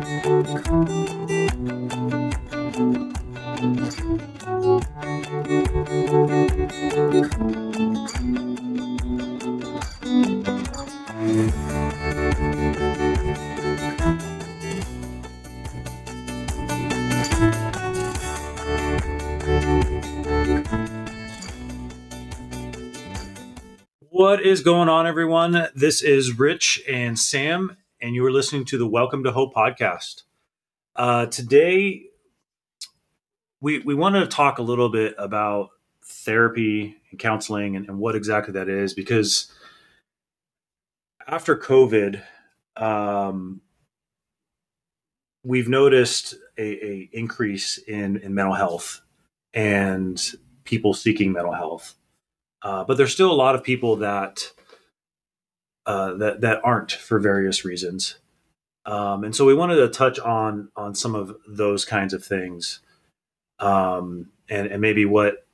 What is going on, everyone? This is Rich and Sam, and you are listening to the Welcome to Hope podcast. Uh, today, we we want to talk a little bit about therapy and counseling and, and what exactly that is, because after COVID, um, we've noticed a, a increase in, in mental health and people seeking mental health. Uh, but there's still a lot of people that uh, that that aren't for various reasons, um, and so we wanted to touch on on some of those kinds of things, um, and and maybe what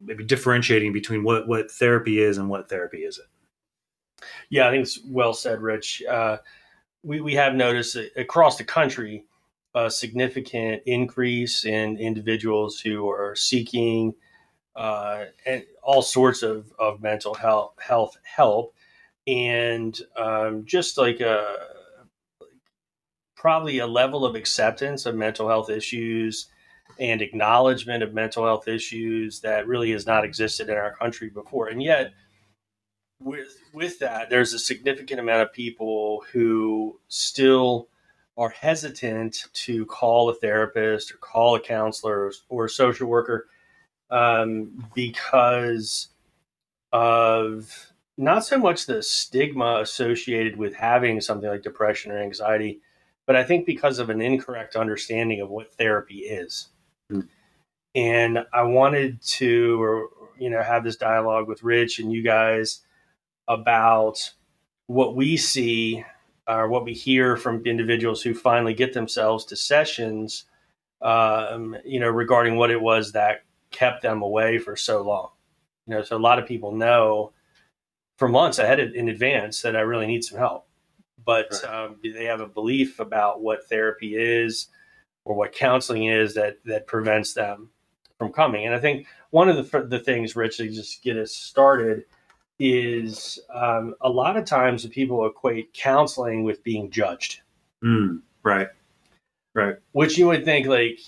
maybe differentiating between what what therapy is and what therapy isn't. Yeah, I think it's well said, Rich. Uh, we we have noticed across the country a significant increase in individuals who are seeking uh, and all sorts of, of mental health health help, and um, just like a probably a level of acceptance of mental health issues and acknowledgement of mental health issues that really has not existed in our country before, and yet with with that, there's a significant amount of people who still are hesitant to call a therapist or call a counselor or, or a social worker um, because of not so much the stigma associated with having something like depression or anxiety, but I think because of an incorrect understanding of what therapy is. Mm. And I wanted to, or, you know, have this dialogue with Rich and you guys about what we see or what we hear from individuals who finally get themselves to sessions, um, you know, regarding what it was that kept them away for so long. You know, so a lot of people know for months ahead in advance that I really need some help, but right. um, they have a belief about what therapy is or what counseling is that that prevents them from coming. And I think one of the the things, Rich, to just get us started, is um, a lot of times people equate counseling with being judged. Mm, right. Right. Which you would think like,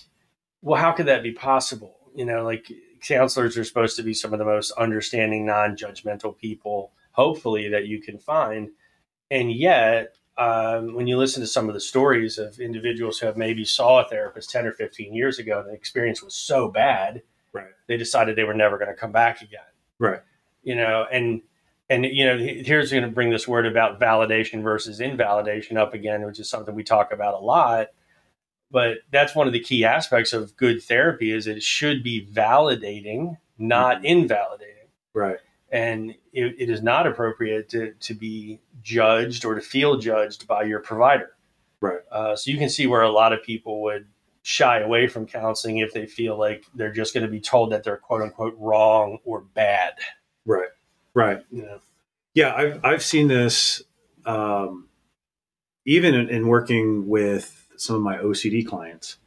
well, how could that be possible? you know, like counselors are supposed to be some of the most understanding, non-judgmental people, hopefully that you can find. And yet, um, when you listen to some of the stories of individuals who have maybe saw a therapist 10 or 15 years ago and the experience was so bad, right. they decided they were never going to come back again. Right. You know, and, and, you know, here's going to bring this word about validation versus invalidation up again, which is something we talk about a lot but that's one of the key aspects of good therapy is it should be validating not mm-hmm. invalidating right and it, it is not appropriate to, to be judged or to feel judged by your provider. Right. Uh, so you can see where a lot of people would shy away from counseling if they feel like they're just going to be told that they're quote unquote wrong or bad. Right. Right. Yeah yeah i've, I've seen this um, even in, in working with some of my OCD clients.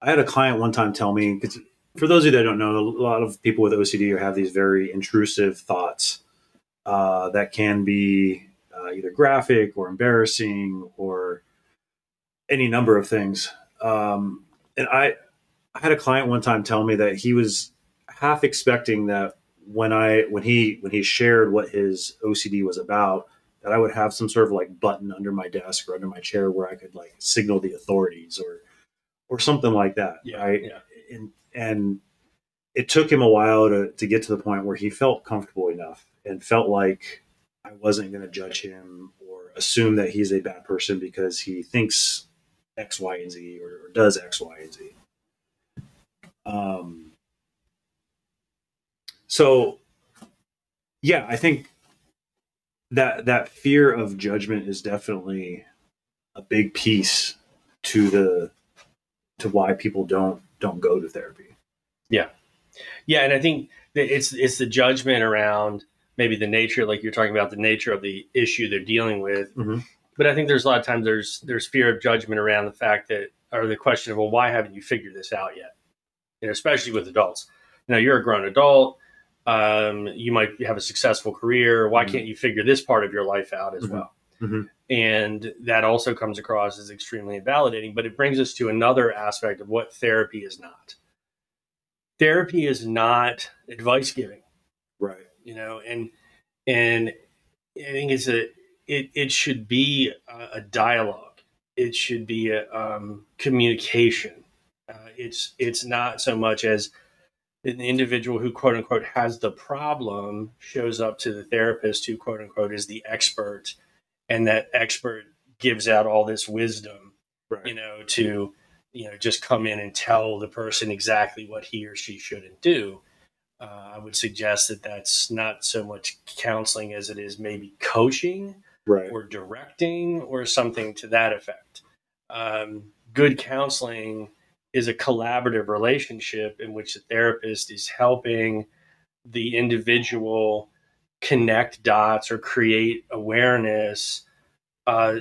I had a client one time tell me, because for those of you that don't know, a lot of people with OCD have these very intrusive thoughts uh, that can be uh, either graphic or embarrassing or any number of things. Um, and I, I had a client one time tell me that he was half expecting that when I when he when he shared what his OCD was about, that I would have some sort of like button under my desk or under my chair where I could like signal the authorities or or something like that. Yeah, right. Yeah. And and it took him a while to, to get to the point where he felt comfortable enough and felt like I wasn't going to judge him or assume that he's a bad person because he thinks X, Y, and Z or, or does X, Y, and Z. Um, so, yeah, I think that that fear of judgment is definitely a big piece to the to why people don't don't go to therapy. Yeah, yeah, and I think it's it's the judgment around maybe the nature, like you're talking about, the nature of the issue they're dealing with, mm-hmm. but I think there's a lot of times there's there's fear of judgment around the fact that or the question of well why haven't you figured this out yet? You know, especially with adults. You know, you're a grown adult. Um, you might have a successful career. Why Mhm. can't you figure this part of your life out as Mhm. well? Mhm. And that also comes across as extremely invalidating. But it brings us to another aspect of what therapy is not. Therapy is not advice giving Right. you know and and i think it's a it, it should be a, a dialogue it should be a um, communication uh, it's it's not so much as an individual who quote unquote has the problem shows up to the therapist who quote unquote is the expert and that expert gives out all this wisdom Right. you know to you know just come in and tell the person exactly what he or she shouldn't do uh, i would suggest that that's not so much counseling as it is maybe coaching Right. or directing or something to that effect um, good counseling is a collaborative relationship in which the therapist is helping the individual connect dots or create awareness uh,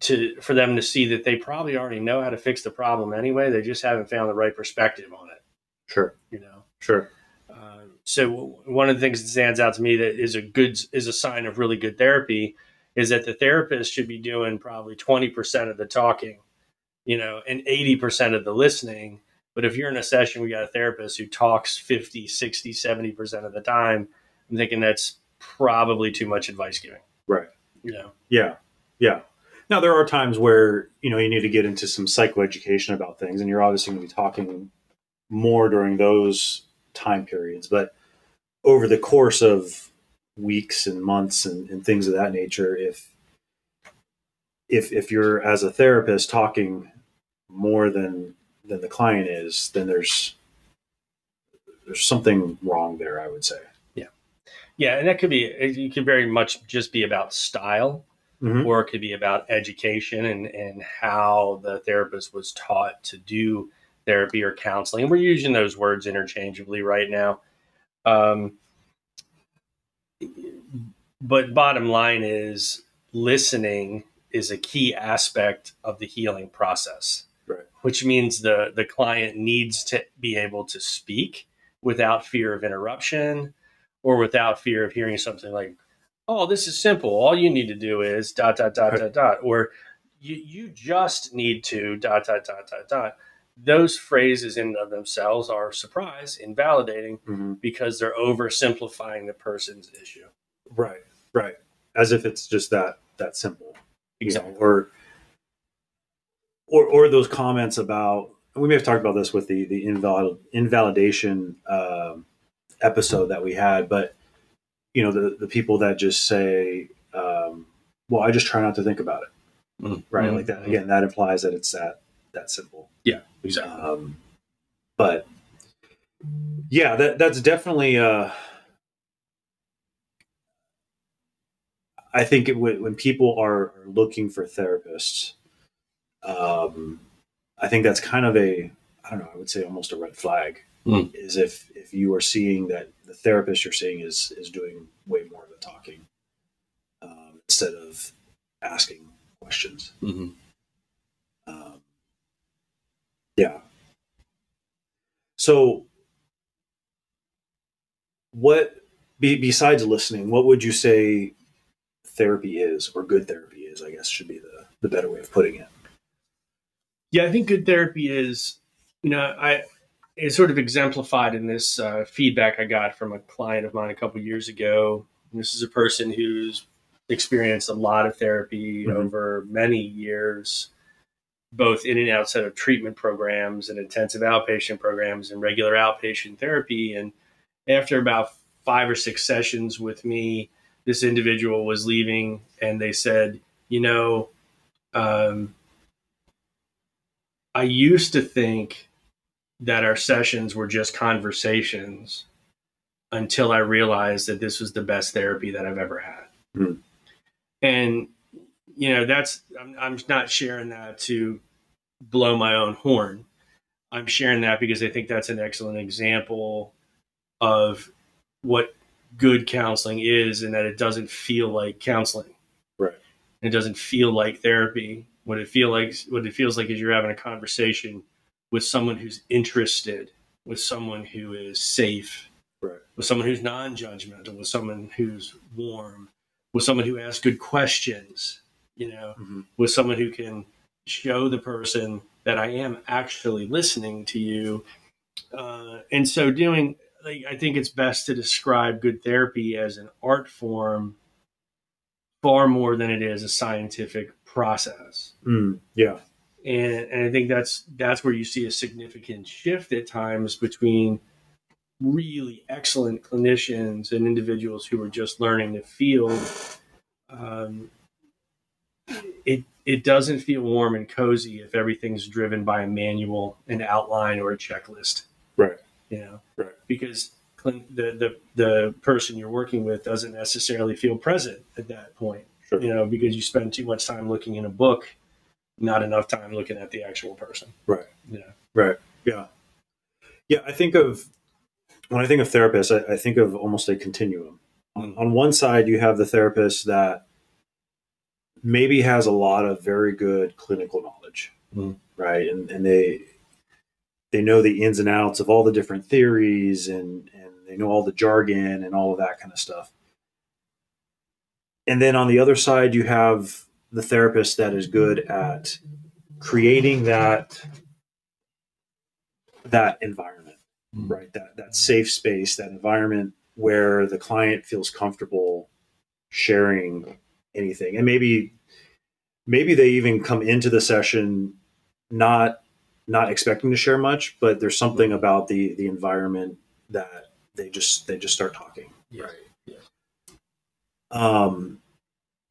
to for them to see that they probably already know how to fix the problem anyway. They just haven't found the right perspective on it. Sure. You know. Sure. Uh, so one of the things that stands out to me that is a good is a sign of really good therapy is that the therapist should be doing probably 20% of the talking, you know, and 80% of the listening. But if you're in a session, we got a therapist who talks 50, 60, 70% of the time, I'm thinking that's probably too much advice giving. Right. You know, Yeah. Yeah. Now there are times where, you know, you need to get into some psychoeducation about things and you're obviously going to be talking more during those time periods, but over the course of weeks and months and, and things of that nature, if if if you're as a therapist talking more than than the client is, then there's there's something wrong there, I would say. Yeah, and that could be it could very much just be about style. Mhm. or it could be about education and, and how the therapist was taught to do therapy or counseling. We're using those words interchangeably right now. Um, but bottom line is listening is a key aspect of the healing process. Right. Which means the, the client needs to be able to speak without fear of interruption or without fear of hearing something like, oh, this is simple. All you need to do is dot, dot, dot, dot, dot. Or you, you just need to dot, dot, dot, dot, dot. Those phrases in and of themselves are surprise, invalidating, Mhm. because they're oversimplifying the person's issue. Right. Right. As if it's just that that simple. you know, Exactly. or or or those comments about we may have talked about this with the the invalid invalidation um, episode that we had, but you know the the people that just say, um, "Well, I just try not to think about it," Mhm. right? Mhm. Like that again. That implies that it's that that simple. Yeah, exactly. Um, but yeah, that that's definitely. Uh, I think it, when when people are, are looking for therapists, um, I think that's kind of a I don't know. I would say almost a red flag. Hmm. Is if if you are seeing that the therapist you're seeing is is doing way more of the talking um, instead of asking questions. Mhm. Um, yeah. So, what be, besides listening? What would you say therapy is, or good therapy is? I guess should be the the better way of putting it. Yeah, I think good therapy is, you know, I it's sort of exemplified in this uh, feedback I got from a client of mine a couple years ago. This is a person who's experienced a lot of therapy Mhm. over many years, both in and outside of treatment programs and intensive outpatient programs and regular outpatient therapy. And after about five or six sessions with me, this individual was leaving and they said, you know, um, I used to think that our sessions were just conversations until I realized that this was the best therapy that I've ever had. Hmm. And, you know, that's, I'm, I'm not sharing that to blow my own horn. I'm sharing that because I think that's an excellent example of what good counseling is and that it doesn't feel like counseling. Right. It doesn't feel like therapy. What it feel like, what it feels like, is you're having a conversation with someone who's interested, with someone who is safe, Right. with someone who's non-judgmental, with someone who's warm, with someone who asks good questions. You know, Mhm. with someone who can show the person that I am actually listening to you. Uh, and so doing, like, I think it's best to describe good therapy as an art form far more than it is a scientific process. Mm, yeah. And, and I think that's that's where you see a significant shift at times between really excellent clinicians and individuals who are just learning the field. Um, it it doesn't feel warm and cozy if everything's driven by a manual, an outline, or a checklist. Right. You know, Right. because the the the person you're working with doesn't necessarily feel present at that point. Sure. You know, because you spend too much time looking in a book, not enough time looking at the actual person. Right. Yeah. Right. Yeah. Yeah. I think of when I think of therapists, I, I think of almost a continuum. On, Mm. on one side, you have the therapist that maybe has a lot of very good clinical knowledge, Mm. right? And and they they know the ins and outs of all the different theories and and they know all the jargon and all of that kind of stuff. And then on the other side, you have the therapist that is good at creating that that environment Mm. right that that safe space that environment where the client feels comfortable sharing anything and maybe maybe they even come into the session not not expecting to share much but there's something about the the environment that they just they just start talking Yeah. right Yeah. um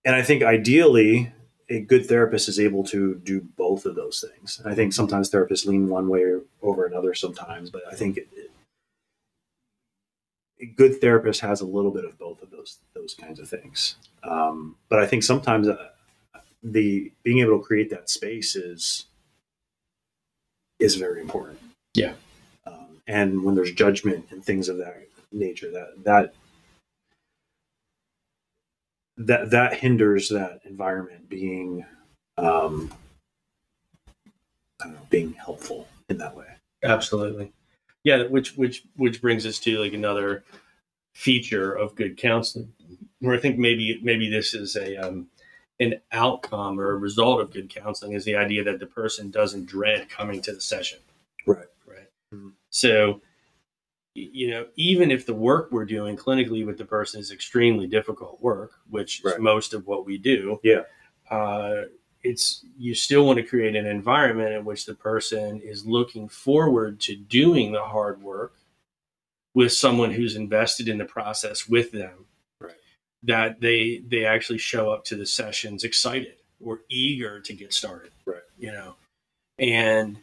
and i think ideally a good therapist is able to do both of those things. I think sometimes therapists lean one way over another sometimes, but I think it, it, a good therapist has a little bit of both of those those kinds of things. Um, but I think sometimes uh, the being able to create that space is is very important. Yeah. Um, and when there's judgment and things of that nature, that that that that hinders that environment being um know, being helpful in that way. Absolutely. Yeah, which which which brings us to like another feature of good counseling, where I think maybe maybe this is a um, an outcome or a result of good counseling is the idea that the person doesn't dread coming to the session. Right. Right. Mhm. So, you know, even if the work we're doing clinically with the person is extremely difficult work, which Right. is most of what we do, Yeah. uh, it's you still want to create an environment in which the person is looking forward to doing the hard work with someone who's invested in the process with them Right. that they they actually show up to the sessions excited or eager to get started Right. you know and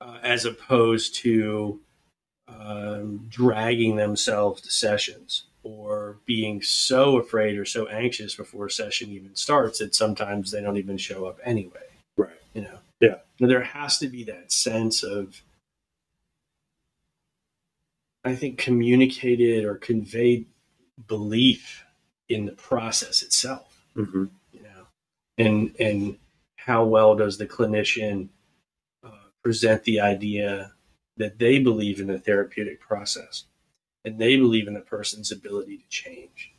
uh, as opposed to um, dragging themselves to sessions or being so afraid or so anxious before a session even starts that sometimes they don't even show up anyway. Right. you know? Yeah. Now, there has to be that sense of i think communicated or conveyed belief in the process itself. Hmm you know? And and how well does the clinician uh, present the idea that they believe in the therapeutic process and they believe in the person's ability to change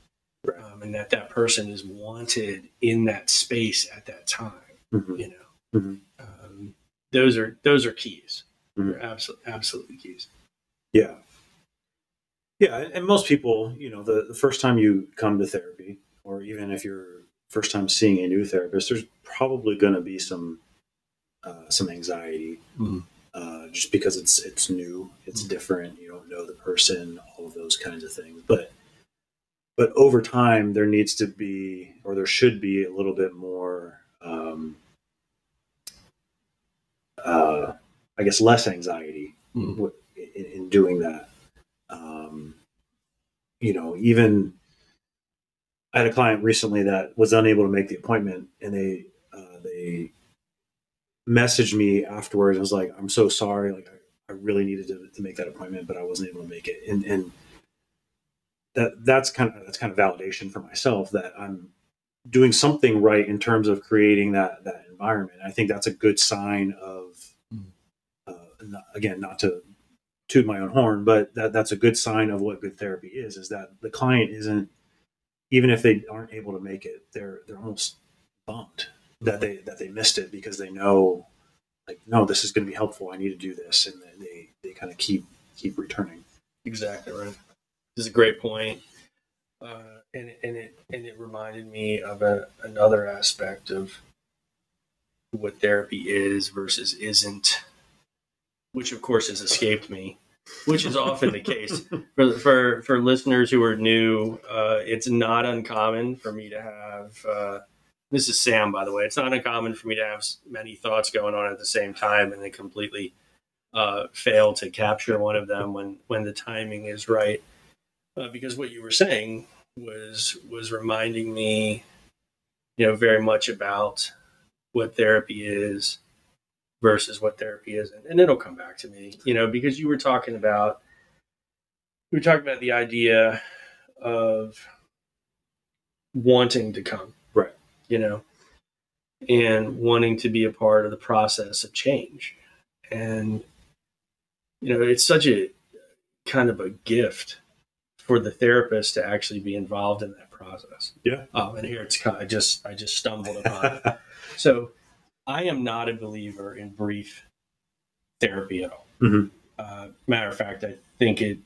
Right. um, and that that person is wanted in that space at that time hmm you know Mhm. um, those are those are keys Mhm. they're absolutely absolutely keys Yeah. Yeah. and- most people, you know, the, the first time you come to therapy, or even if you're first time seeing a new therapist, there's probably going to be some uh, some anxiety, Mhm. Uh, just because it's it's new, it's different. You don't know the person, all of those kinds of things. But but over time, there needs to be, or there should be, a little bit more. Um, uh, I guess less anxiety Mhm. w- in, in doing that. Um, you know, even I had a client recently that was unable to make the appointment, and they uh, they messaged me afterwards. I was like, "I'm so sorry. Like, I, I really needed to, to make that appointment, but I wasn't able to make it." And and that that's kind of that's kind of validation for myself that I'm doing something right in terms of creating that that environment. I think that's a good sign of, Mm. uh, not, again, not to toot my own horn, but that that's a good sign of what good therapy is. Is that the client isn't, even if they aren't able to make it, they're they're almost bummed that they that they missed it because they know, like, no, this is going to be helpful. I need to do this, and they they, kind of keep keep returning. Exactly right. This is a great point. Uh, and, and it and it reminded me of a, another aspect of what therapy is versus isn't, which of course has escaped me, which is often the case for for for listeners who are new. Uh, it's not uncommon for me to have. Uh, this is Sam, by the way. It's not uncommon for me to have many thoughts going on at the same time, and then completely uh, fail to capture one of them when when the timing is right. Uh, because what you were saying was was reminding me, you know, very much about what therapy is versus what therapy isn't, and it'll come back to me, you know, because you were talking about we talking about the idea of wanting to come. You know, and wanting to be a part of the process of change, and you know, it's such a kind of a gift for the therapist to actually be involved in that process. Yeah. Oh, and here it's kind I just I just stumbled upon it. So I am not a believer in brief therapy at all. Mhm. Uh, matter of fact, I think it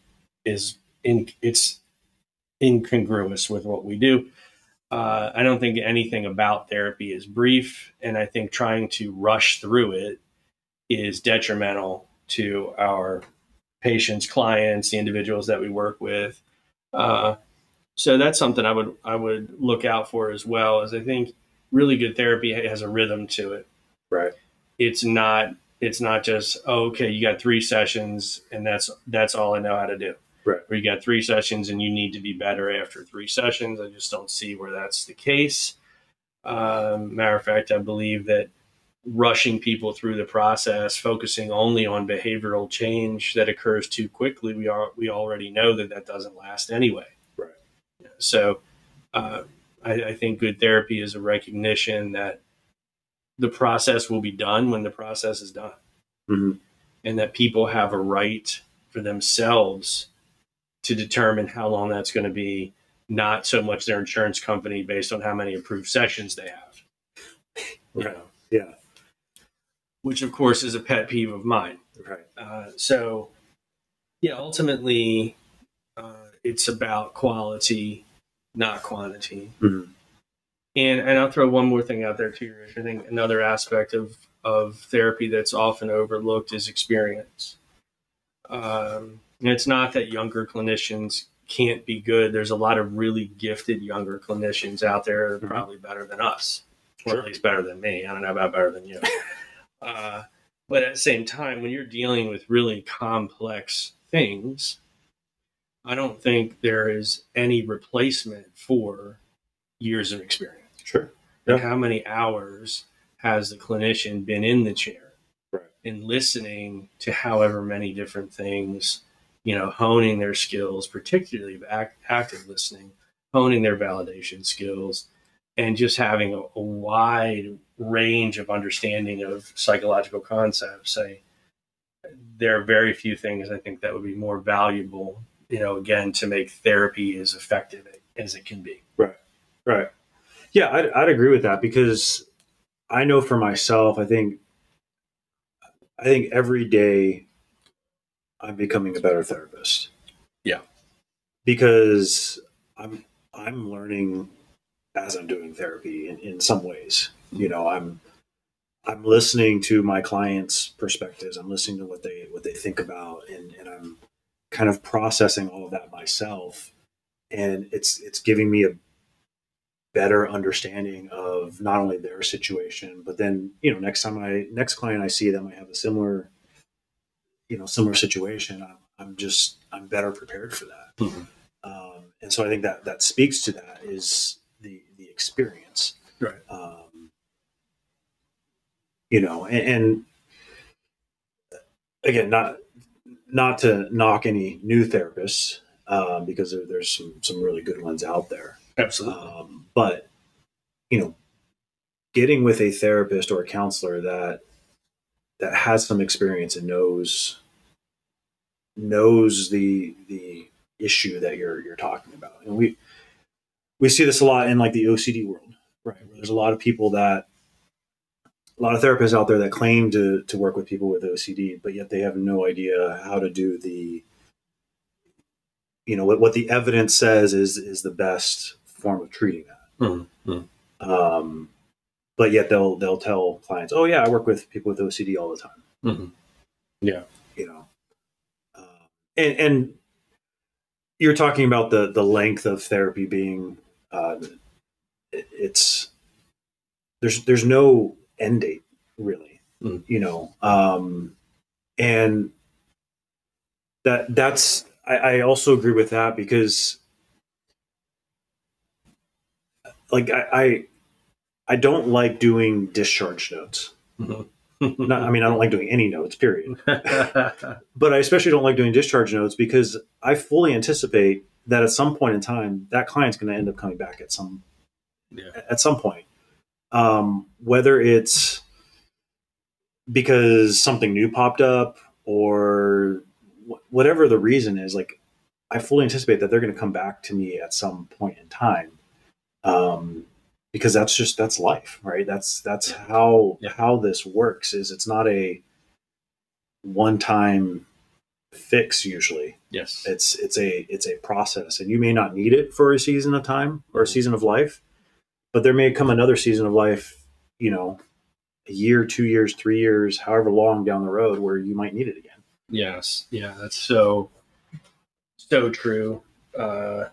is in it's incongruous with what we do. Uh, I don't think anything about therapy is brief, and I think trying to rush through it is detrimental to our patients, clients, the individuals that we work with. Uh, so that's something I would I would look out for as well. As I think really good therapy has a rhythm to it. Right. It's not it's not just oh, okay, you got three sessions and that's that's all I know how to do. Right. Or you got three sessions and you need to be better after three sessions. I just don't see where that's the case. Um, matter of fact, I believe that rushing people through the process, focusing only on behavioral change that occurs too quickly, we are we already know that that doesn't last anyway. Right. So, uh, I, I think good therapy is a recognition that the process will be done when the process is done, Mhm. and that people have a right for themselves to determine how long that's going to be. Not so much their insurance company based on how many approved sessions they have. Right. know, Yeah. which of course is a pet peeve of mine. Right. Uh, so, yeah, ultimately, uh, it's about quality, not quantity. Mhm. And and I'll throw one more thing out there too, Rich. I think another aspect of of therapy that's often overlooked is experience. Um, and it's not that younger clinicians can't be good. There's a lot of really gifted younger clinicians out there that are Mhm. probably better than us, or Sure. at least better than me. I don't know about better than you. uh, but at the same time, when you're dealing with really complex things, I don't think there is any replacement for years of experience. Sure. Like Yeah. how many hours has the clinician been in the chair Right. and listening to however many different things, you know, honing their skills, particularly of act, active listening, honing their validation skills, and just having a, a wide range of understanding of psychological concepts. Say, there are very few things I think that would be more valuable, you know, again, to make therapy as effective as it can be. Right. Right. Yeah, I'd, I'd agree with that because I know for myself, I think, I think every day I'm becoming a better therapist. Yeah. Because I'm, I'm learning as I'm doing therapy in, in some ways, mm-hmm. you know, I'm, I'm listening to my clients' perspectives. I'm listening to what they, what they think about and, and I'm kind of processing all of that myself. And it's, it's giving me a better understanding of not only their situation, but then you know next time I next client I see that might have a similar, you know, similar situation. I'm, I'm just I'm better prepared for that, Mhm. um, and so I think that that speaks to that is the the experience, Right. um, you know, and, and again, not not to knock any new therapists um, because there, there's some some really good ones out there. Absolutely. Um, but you know, getting with a therapist or a counselor that that has some experience and knows knows the the issue that you're you're talking about. And we we see this a lot in like the OCD world, right? There's a lot of people that a lot of therapists out there that claim to to work with people with OCD, but yet they have no idea how to do the you know what what the evidence says is is the best form of treating that. Mm-hmm. Um, but yet they'll they'll tell clients, "Oh yeah, I work with people with OCD all the time." Mm-hmm. Yeah, you know, uh, and and you're talking about the the length of therapy being uh, it, it's there's there's no end date really, Mhm. you know, um, and that that's I, I also agree with that because like I, I I don't like doing discharge notes. Not, I mean, I don't like doing any notes, period. But I especially don't like doing discharge notes because I fully anticipate that at some point in time, that client's going to end up coming back at some yeah, at some point. Um, whether it's because something new popped up or wh- whatever the reason is, like I fully anticipate that they're going to come back to me at some point in time. Um, because that's just that's life, right? That's that's how Yeah. how this works. Is it's not a one time fix usually yes, it's it's a it's a process and you may not need it for a season of time or a Mhm. season of life but there may come another season of life you know a year two years three years however long down the road where you might need it again yes, yeah. That's so so true. Uh,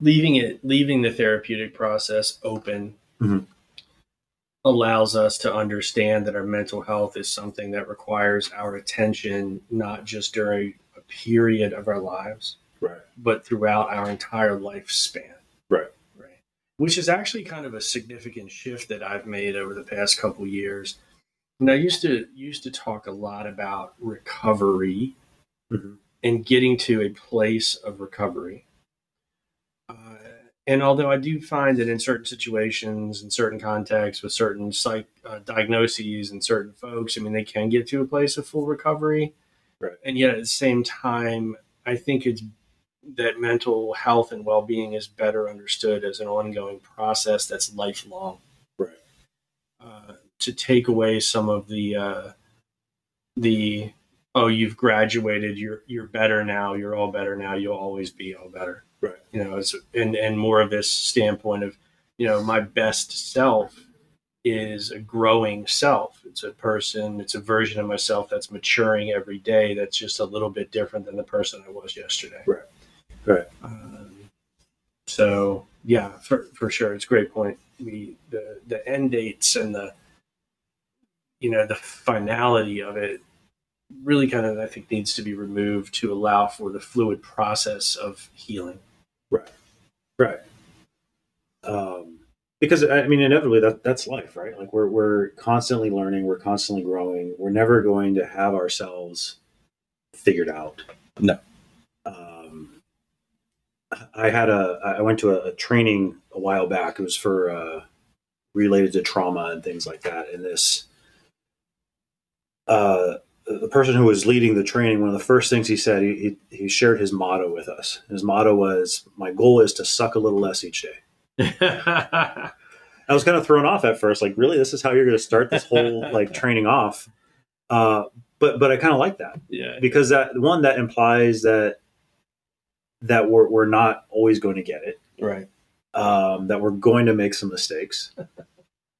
leaving it, leaving the therapeutic process open. Mhm. allows us to understand that our mental health is something that requires our attention not just during a period of our lives right but throughout our entire lifespan Right. right which is actually kind of a significant shift that i've made over the past couple years and i used to used to talk a lot about recovery Mhm. and getting to a place of recovery uh, and although I do find that in certain situations, in certain contexts, with certain psych uh, diagnoses and certain folks, I mean, they can get to a place of full recovery. Right. And yet at the same time, I think it's that mental health and well being is better understood as an ongoing process that's lifelong. Right. Uh, to take away some of the uh, the oh you've graduated you're you're better now you're all better now you'll always be all better Right. you know it's and and more of this standpoint of you know my best self is a growing self it's a person it's a version of myself that's maturing every day that's just a little bit different than the person i was yesterday Right. Right. um, so yeah for, for sure it's a great point we the the end dates and the you know the finality of it really kind of i think needs to be removed to allow for the fluid process of healing right. Right. um because i mean inevitably that that's life right? Like we're we're constantly learning we're constantly growing we're never going to have ourselves figured out. No. um i had a i went to a, a training a while back. It was for uh related to trauma and things like that. And this uh the person who was leading the training one of the first things he said he, he, he shared his motto with us. His motto was my goal is to suck a little less each day. I was kind of thrown off at first, like, really, this is how you're going to start this whole like training off. Uh, but but I kind of like that. Yeah, because that one that implies that that we're we're not always going to get it, right. Um, that we're going to make some mistakes,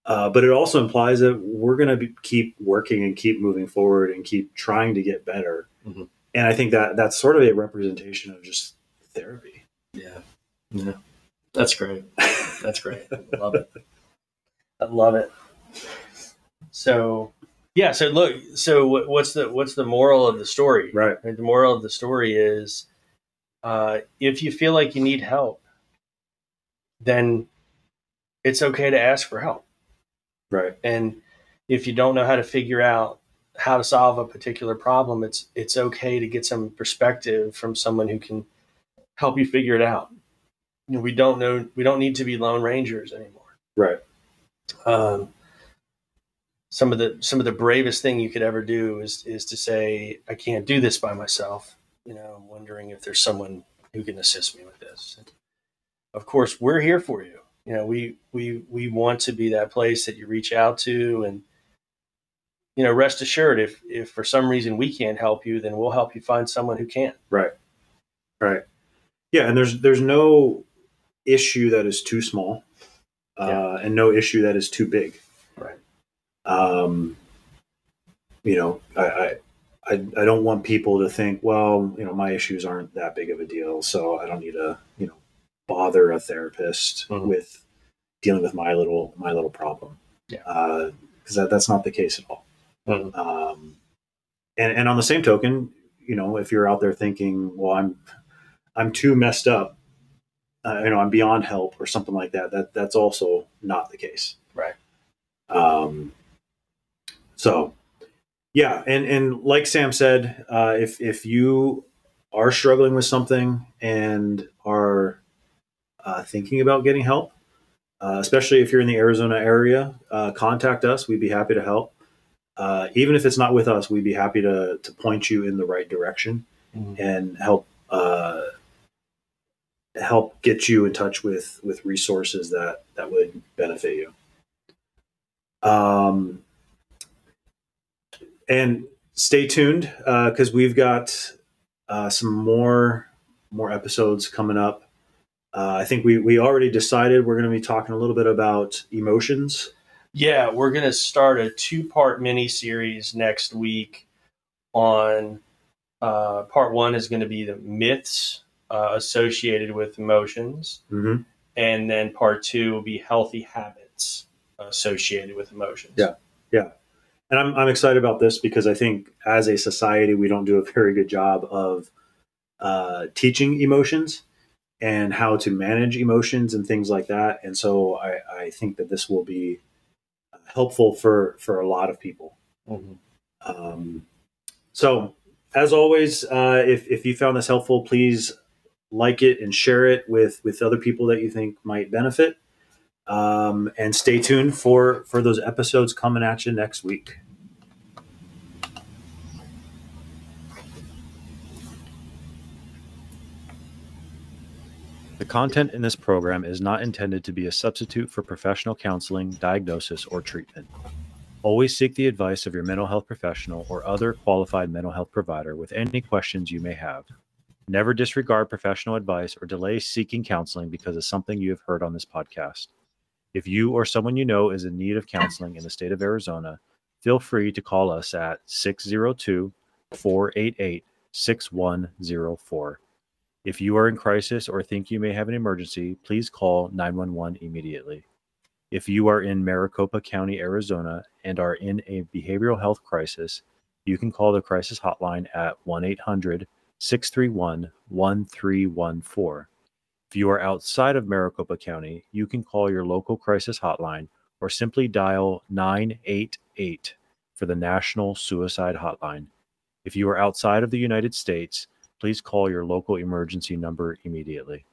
uh, but it also implies that we're going to keep working and keep moving forward and keep trying to get better. Mhm. And I think that that's sort of a representation of just therapy. yeah yeah that's great that's great I love it i love it so yeah so look so what, what's the what's the moral of the story right. Right, The moral of the story is uh, if you feel like you need help, then it's okay to ask for help. Right. And if you don't know how to figure out how to solve a particular problem, it's it's okay to get some perspective from someone who can help you figure it out. you know, we don't know we don't need to be lone rangers anymore. Right. Um, some of the some of the bravest thing you could ever do is is to say I can't do this by myself. You know, I'm wondering if there's someone who can assist me with this. And of course, we're here for you. You know, we we we want to be that place that you reach out to and you know, rest assured if if for some reason we can't help you, then we'll help you find someone who can. Right. Right. Yeah, and there's there's no issue that is too small, uh, Yeah. and no issue that is too big. Right. Um, you know, I, I I I don't want people to think, well, you know, my issues aren't that big of a deal, so I don't need to, you know, bother a therapist Mhm. with dealing with my little my little problem. Yeah. because that, that's not the case at all. Mhm. Um, and and on the same token, you know, if you're out there thinking, well, I'm I'm too messed up, uh, you know, I'm beyond help or something like that. That that's also not the case. Right. Um. So, yeah, and and like Sam said, uh, if if you are struggling with something and are uh, thinking about getting help, uh, especially if you're in the Arizona area, uh, contact us. We'd be happy to help. Uh, even if it's not with us, we'd be happy to to point you in the right direction Mhm. and help uh, help get you in touch with with resources that that would benefit you. Um, and stay tuned because we've got uh, some more more episodes coming up. Uh, I think we we already decided we're going to be talking a little bit about emotions. Yeah, we're going to start a two part mini series next week on uh, part one is going to be the myths uh, associated with emotions. Mm-hmm. And then part two will be healthy habits associated with emotions. Yeah. Yeah. And I'm, I'm excited about this because I think as a society we don't do a very good job of uh, teaching emotions and how to manage emotions and things like that. And so I, I think that this will be helpful for for a lot of people. Mhm. Um, so as always, uh, if if you found this helpful, please like it and share it with with other people that you think might benefit. Um, and stay tuned for for those episodes coming at you next week. The content in this program is not intended to be a substitute for professional counseling, diagnosis, or treatment. Always seek the advice of your mental health professional or other qualified mental health provider with any questions you may have. Never disregard professional advice or delay seeking counseling because of something you have heard on this podcast. If you or someone you know is in need of counseling in the state of Arizona, feel free to call us at 602 488 6104. If you are in crisis or think you may have an emergency, please call 911 immediately. If you are in Maricopa County, Arizona, and are in a behavioral health crisis, you can call the crisis hotline at 1 800 631 1314. If you are outside of Maricopa County, you can call your local crisis hotline or simply dial 988 for the National Suicide Hotline. If you are outside of the United States, please call your local emergency number immediately.